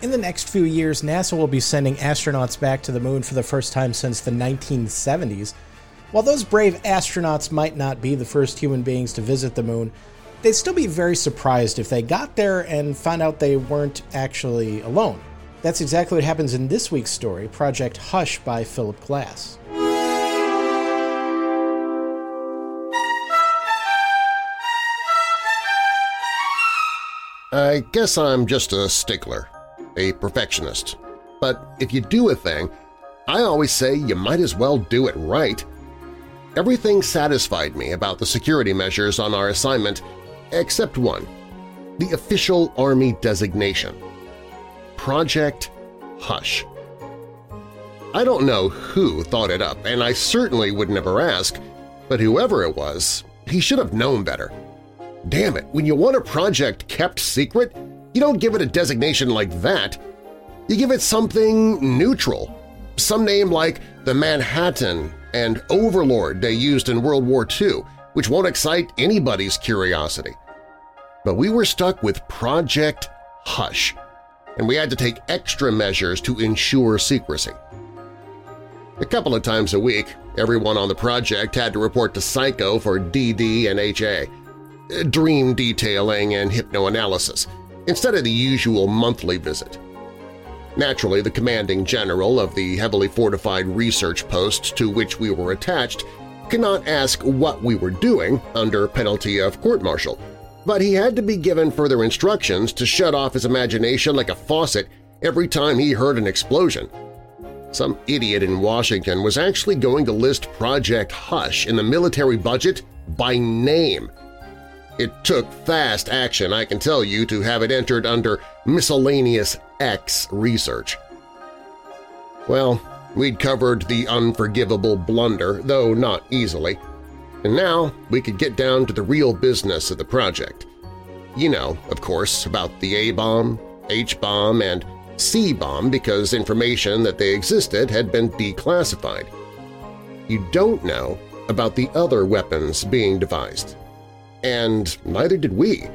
In the next few years, NASA will be sending astronauts back to the moon for the first time since the 1970s. While those brave astronauts might not be the first human beings to visit the moon, they'd still be very surprised if they got there and found out they weren't actually alone. That's exactly what happens in this week's story, Project Hush by Philip Klass. I guess I'm just a stickler, a perfectionist. But if you do a thing, I always say you might as well do it right. Everything satisfied me about the security measures on our assignment except one, the official Army designation. Project Hush. I don't know who thought it up, and I certainly would never ask, but whoever it was, he should have known better. Damn it, when you want a project kept secret, you don't give it a designation like that. You give it something neutral, some name like the Manhattan and Overlord they used in World War II, which won't excite anybody's curiosity. But we were stuck with Project Hush, and we had to take extra measures to ensure secrecy. A couple of times a week, everyone on the project had to report to Psycho for DD and HA, uh, dream detailing and hypnoanalysis, instead of the usual monthly visit. Naturally, the commanding general of the heavily fortified research post to which we were attached could not ask what we were doing under penalty of court-martial, but he had to be given further instructions to shut off his imagination like a faucet every time he heard an explosion. Some idiot in Washington was actually going to list Project Hush in the military budget by name – it took fast action, I can tell you, to have it entered under Miscellaneous X research. Well, we'd covered the unforgivable blunder, though not easily, and now we could get down to the real business of the project. You know, of course, about the A-bomb, H-bomb, and C-bomb because information that they existed had been declassified. You don't know about the other weapons being devised, and neither did we,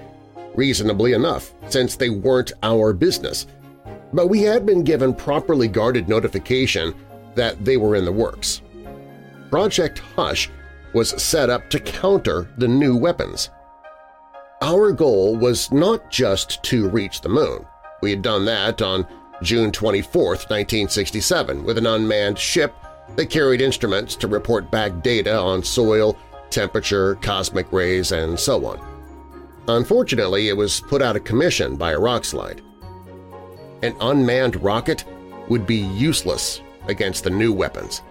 reasonably enough, since they weren't our business. But we had been given properly guarded notification that they were in the works. Project Hush was set up to counter the new weapons. Our goal was not just to reach the moon. We had done that on June 24, 1967, with an unmanned ship that carried instruments to report back data on soil, temperature, cosmic rays, and so on. Unfortunately, it was put out of commission by a rockslide. An unmanned rocket would be useless against the new weapons.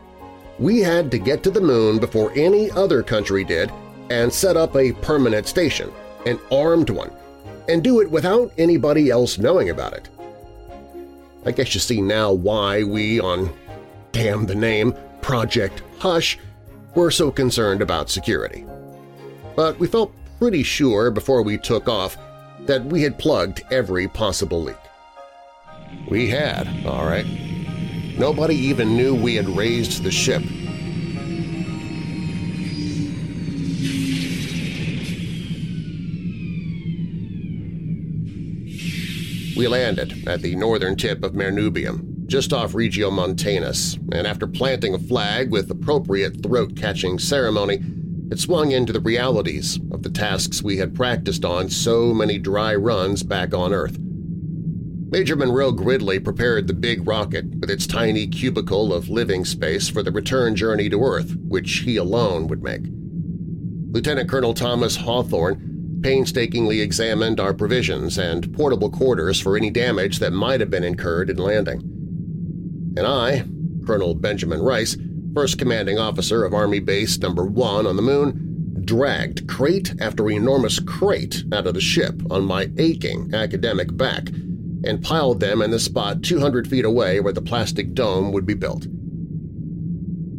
We had to get to the moon before any other country did and set up a permanent station, an armed one, and do it without anybody else knowing about it. I guess you see now why we, on damn the name, Project Hush, were so concerned about security. But we felt pretty sure before we took off that we had plugged every possible leak. We had, all right. Nobody even knew we had raised the ship. We landed at the northern tip of Mare Nubium, just off Regiomontanus, and after planting a flag with appropriate throat-catching ceremony, it swung into the realities of the tasks we had practiced on so many dry runs back on Earth. Major Monroe Gridley prepared the big rocket with its tiny cubicle of living space for the return journey to Earth, which he alone would make. Lieutenant Colonel Thomas Hawthorne painstakingly examined our provisions and portable quarters for any damage that might have been incurred in landing and I, Colonel Benjamin Rice, first commanding officer of Army Base No. 1 on the Moon, dragged crate after enormous crate out of the ship on my aching academic back and piled them in the spot 200 feet away where the plastic dome would be built.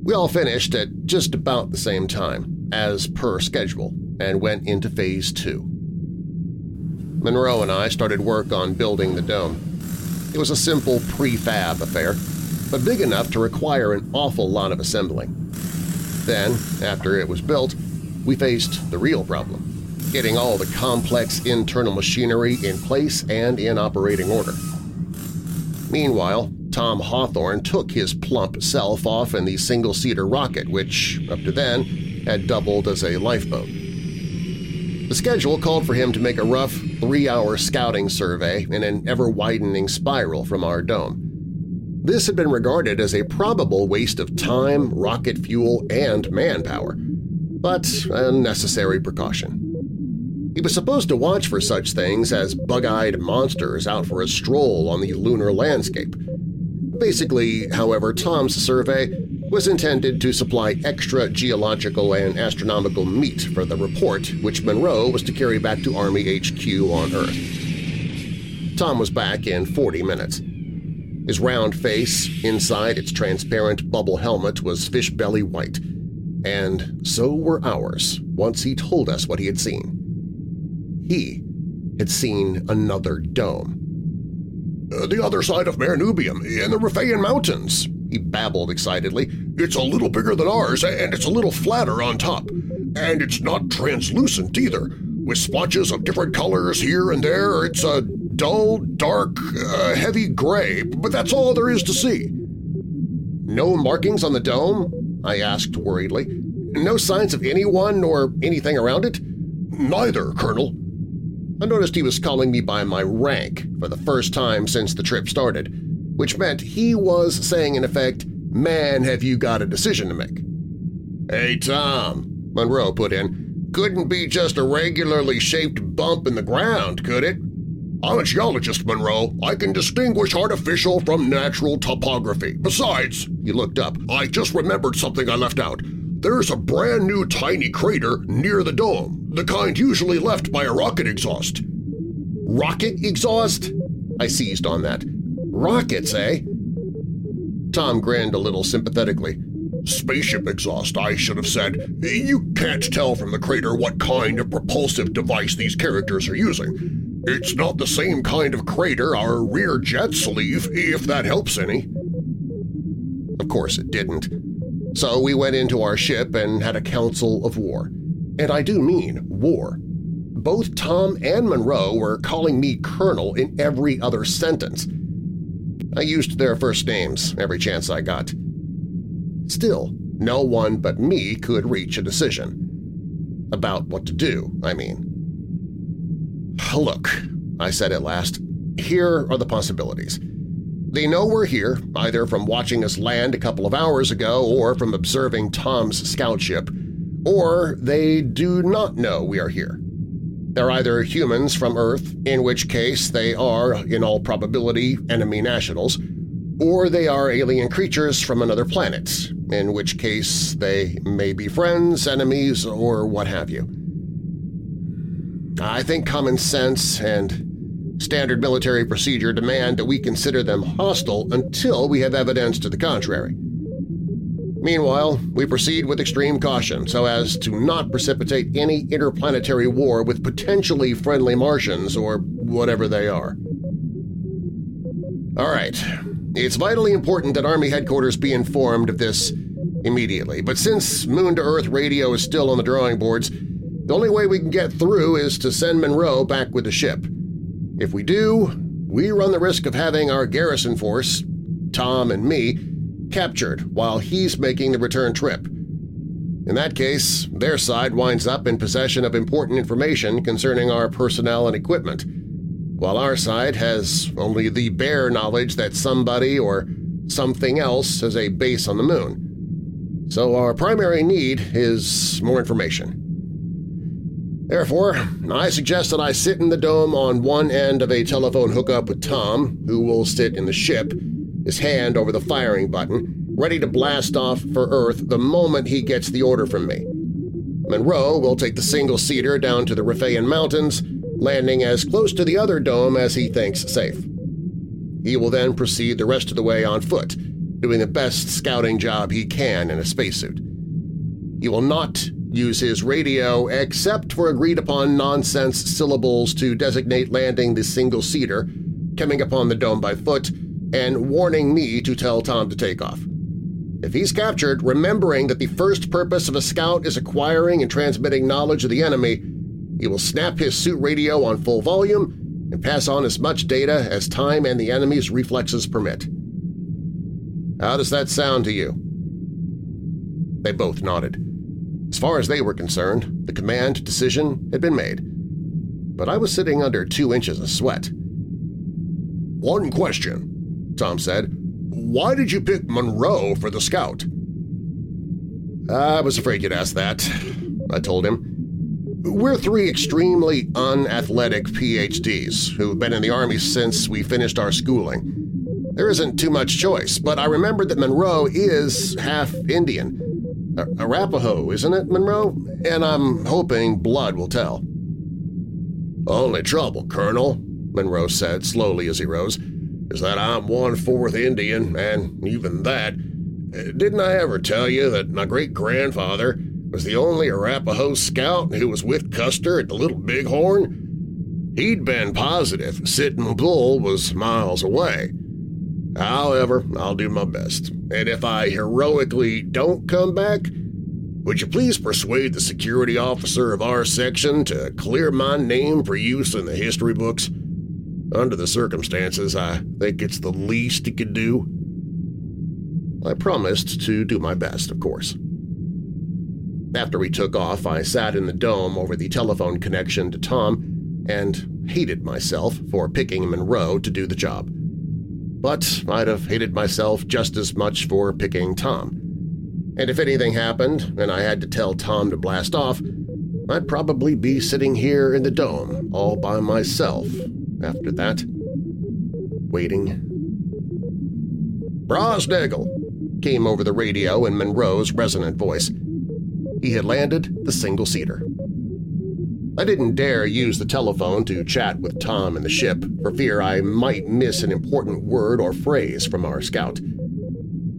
We all finished at just about the same time, as per schedule, and went into Phase 2. Monroe and I started work on building the dome. It was a simple prefab affair, but big enough to require an awful lot of assembling. Then, after it was built, we faced the real problem, getting all the complex internal machinery in place and in operating order. Meanwhile, Tom Hawthorne took his plump self off in the single-seater rocket, which, up to then, had doubled as a lifeboat. The schedule called for him to make a rough three-hour scouting survey in an ever-widening spiral from our dome. This had been regarded as a probable waste of time, rocket fuel, and manpower, but a necessary precaution. He was supposed to watch for such things as bug-eyed monsters out for a stroll on the lunar landscape. Basically, however, Tom's survey was intended to supply extra geological and astronomical meat for the report which Monroe was to carry back to Army HQ on Earth. Tom was back in 40 minutes. His round face, inside its transparent bubble helmet, was fish belly white, and so were ours once he told us what he had seen. He had seen another dome. Uh, the other side of Mare Nubium, in the Riphaean Mountains, he babbled excitedly. It's a little bigger than ours, and it's a little flatter on top. And it's not translucent either, with splotches of different colors here and there. It's a dull, dark, uh, heavy gray, but that's all there is to see. No markings on the dome? I asked worriedly. No signs of anyone or anything around it? Neither, Colonel. I noticed he was calling me by my rank for the first time since the trip started, which meant he was saying in effect, man have you got a decision to make. Hey Tom, Monroe put in, couldn't be just a regularly shaped bump in the ground, could it? I'm a geologist, Monroe. I can distinguish artificial from natural topography. Besides, he looked up, I just remembered something I left out. There's a brand new tiny crater near the dome, the kind usually left by a rocket exhaust. Rocket exhaust? I seized on that. Rockets, eh? Tom grinned a little sympathetically. Spaceship exhaust, I should have said. You can't tell from the crater what kind of propulsive device these characters are using. It's not the same kind of crater our rear jets leave, if that helps any. Of course it didn't. So we went into our ship and had a council of war. And I do mean war. Both Tom and Monroe were calling me Colonel in every other sentence. I used their first names every chance I got. Still, no one but me could reach a decision. About what to do, I mean. Look, I said at last, here are the possibilities. They know we're here, either from watching us land a couple of hours ago or from observing Tom's scout ship, or they do not know we are here. They're either humans from Earth, in which case they are, in all probability, enemy nationals, or they are alien creatures from another planet, in which case they may be friends, enemies, or what have you. I think common sense and Standard military procedure demand that we consider them hostile until we have evidence to the contrary. Meanwhile, we proceed with extreme caution so as to not precipitate any interplanetary war with potentially friendly Martians or whatever they are. All right, it's vitally important that Army headquarters be informed of this immediately, but since Moon-to-Earth radio is still on the drawing boards, the only way we can get through is to send Monroe back with the ship. If we do, we run the risk of having our garrison force, Tom and me, captured while he's making the return trip. In that case, their side winds up in possession of important information concerning our personnel and equipment, while our side has only the bare knowledge that somebody or something else has a base on the Moon. So our primary need is more information. Therefore, I suggest that I sit in the dome on one end of a telephone hookup with Tom, who will sit in the ship, his hand over the firing button, ready to blast off for Earth the moment he gets the order from me. Monroe will take the single-seater down to the Riphaean Mountains, landing as close to the other dome as he thinks safe. He will then proceed the rest of the way on foot, doing the best scouting job he can in a spacesuit. He will not use his radio except for agreed-upon nonsense syllables to designate landing the single-seater, coming upon the dome by foot, and warning me to tell Tom to take off. If he's captured, remembering that the first purpose of a scout is acquiring and transmitting knowledge of the enemy, he will snap his suit radio on full volume and pass on as much data as time and the enemy's reflexes permit. How does that sound to you? They both nodded. As far as they were concerned, the command decision had been made. But I was sitting under two inches of sweat. One question, Tom said. Why did you pick Monroe for the scout? I was afraid you'd ask that, I told him. We're three extremely unathletic PhDs who've been in the Army since we finished our schooling. There isn't too much choice, but I remembered that Monroe is half Indian. Arapaho, isn't it, Monroe? And I'm hoping blood will tell. Only trouble, Colonel, Monroe said slowly as he rose, is that I'm one-fourth Indian, and even that… Uh, didn't I ever tell you that my great-grandfather was the only Arapaho scout who was with Custer at the Little Bighorn? He'd been positive Sitting Bull was miles away, However, I'll do my best, and if I heroically don't come back, would you please persuade the security officer of our section to clear my name for use in the history books? Under the circumstances, I think it's the least he could do. I promised to do my best, of course. After we took off, I sat in the dome over the telephone connection to Tom and hated myself for picking Monroe to do the job but I'd have hated myself just as much for picking Tom. And if anything happened and I had to tell Tom to blast off, I'd probably be sitting here in the dome all by myself after that, waiting. Brosnagel came over the radio in Monroe's resonant voice. He had landed the single-seater. I didn't dare use the telephone to chat with Tom in the ship for fear I might miss an important word or phrase from our scout.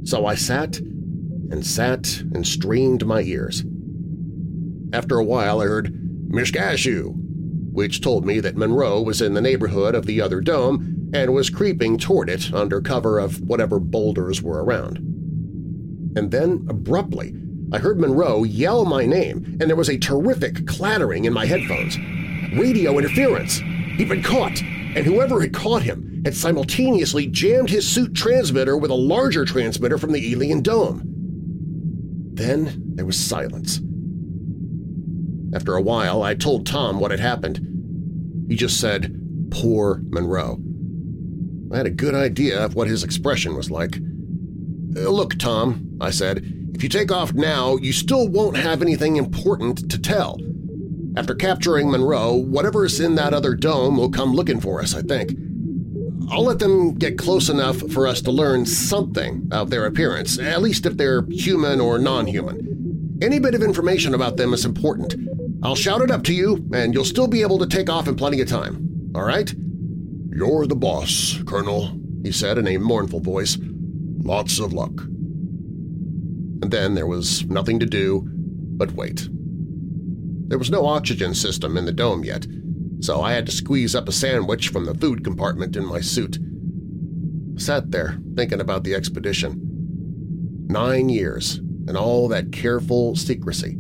So I sat and sat and strained my ears. After a while I heard Mishkashu, which told me that Monroe was in the neighborhood of the other dome and was creeping toward it under cover of whatever boulders were around. And then, abruptly, I heard Monroe yell my name, and there was a terrific clattering in my headphones. Radio interference! He'd been caught, and whoever had caught him had simultaneously jammed his suit transmitter with a larger transmitter from the alien dome. Then there was silence. After a while, I told Tom what had happened. He just said, poor Monroe. I had a good idea of what his expression was like. Look, Tom, I said, if you take off now, you still won't have anything important to tell. After capturing Monroe, whatever's in that other dome will come looking for us, I think. I'll let them get close enough for us to learn something of their appearance, at least if they're human or non-human. Any bit of information about them is important. I'll shout it up to you, and you'll still be able to take off in plenty of time. All right? You're the boss, Colonel, he said in a mournful voice. Lots of luck and then there was nothing to do but wait. There was no oxygen system in the dome yet, so I had to squeeze up a sandwich from the food compartment in my suit. I sat there thinking about the expedition. Nine years and all that careful secrecy,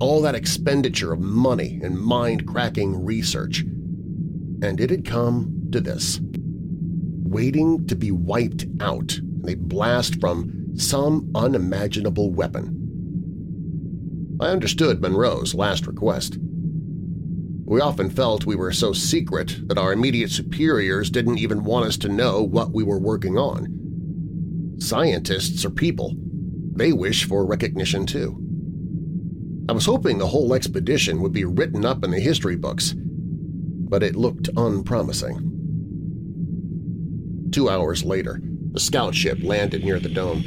all that expenditure of money and mind-cracking research. And it had come to this. Waiting to be wiped out in a blast from some unimaginable weapon. I understood Monroe's last request. We often felt we were so secret that our immediate superiors didn't even want us to know what we were working on. Scientists are people. They wish for recognition too. I was hoping the whole expedition would be written up in the history books, but it looked unpromising. Two hours later, the scout ship landed near the dome.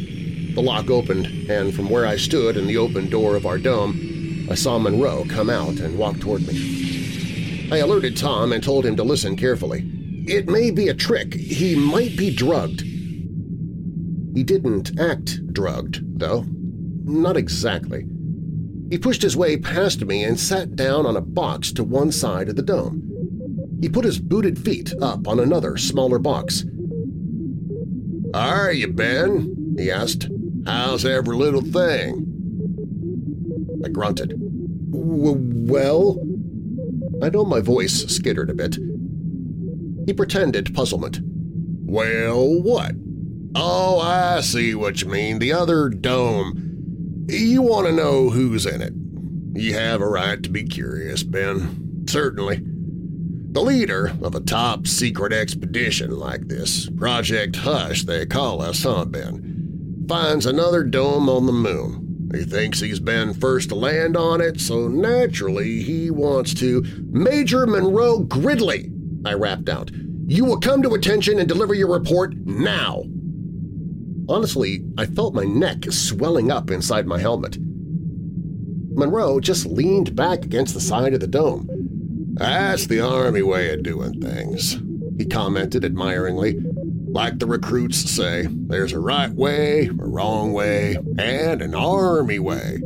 The lock opened, and from where I stood in the open door of our dome, I saw Monroe come out and walk toward me. I alerted Tom and told him to listen carefully. It may be a trick. He might be drugged. He didn't act drugged, though. Not exactly. He pushed his way past me and sat down on a box to one side of the dome. He put his booted feet up on another, smaller box. "'Are you, Ben?' he asked. How's every little thing? I grunted. W well? I know my voice skittered a bit. He pretended puzzlement. Well, what? Oh, I see what you mean. The other dome. You want to know who's in it. You have a right to be curious, Ben. Certainly. The leader of a top-secret expedition like this, Project Hush they call us, huh, Ben, finds another dome on the moon. He thinks he's been first to land on it, so naturally he wants to… Major Monroe Gridley, I rapped out. You will come to attention and deliver your report now. Honestly, I felt my neck swelling up inside my helmet. Monroe just leaned back against the side of the dome. That's the Army way of doing things, he commented admiringly. Like the recruits say, there's a right way, a wrong way, and an Army way.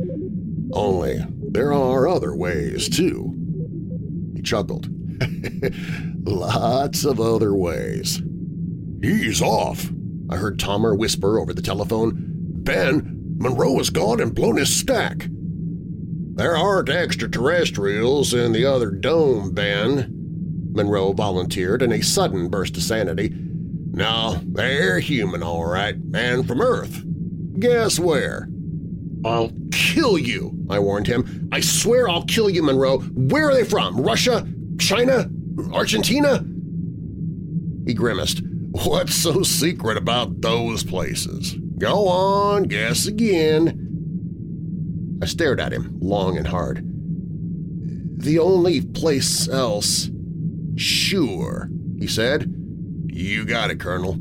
Only there are other ways, too. He chuckled. Lots of other ways. He's off, I heard Tomer whisper over the telephone. Ben, Monroe has gone and blown his stack. There aren't extraterrestrials in the other dome, Ben, Monroe volunteered in a sudden burst of sanity. No, they're human, all right, and from Earth. Guess where? I'll kill you, I warned him. I swear I'll kill you, Monroe. Where are they from? Russia? China? Argentina? He grimaced. What's so secret about those places? Go on, guess again. I stared at him long and hard. The only place else… Sure, he said. You got it, Colonel.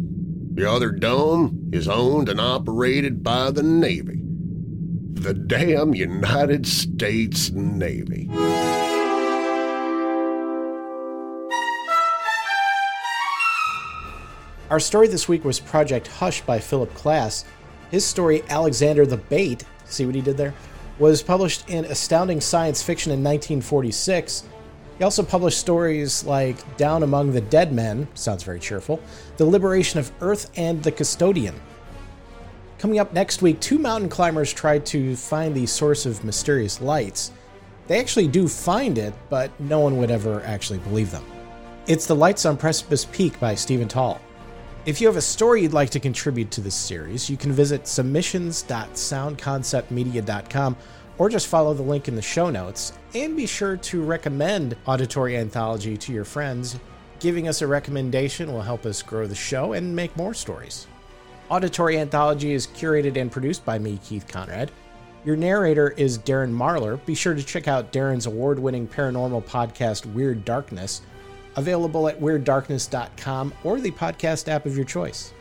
The other dome is owned and operated by the Navy. The damn United States Navy. Our story this week was Project Hush by Philip Klass. His story, Alexander the Bait, see what he did there, was published in Astounding Science Fiction in 1946. He also published stories like Down Among the Dead Men, sounds very cheerful, The Liberation of Earth, and The Custodian. Coming up next week, two mountain climbers try to find the source of mysterious lights. They actually do find it, but no one would ever actually believe them. It's The Lights on Precipice Peak by Stephen Tall. If you have a story you'd like to contribute to this series, you can visit submissions.soundconceptmedia.com or just follow the link in the show notes. And be sure to recommend Auditory Anthology to your friends. Giving us a recommendation will help us grow the show and make more stories. Auditory Anthology is curated and produced by me, Keith Conrad. Your narrator is Darren Marlar. Be sure to check out Darren's award winning paranormal podcast, Weird Darkness available at WeirdDarkness.com or the podcast app of your choice.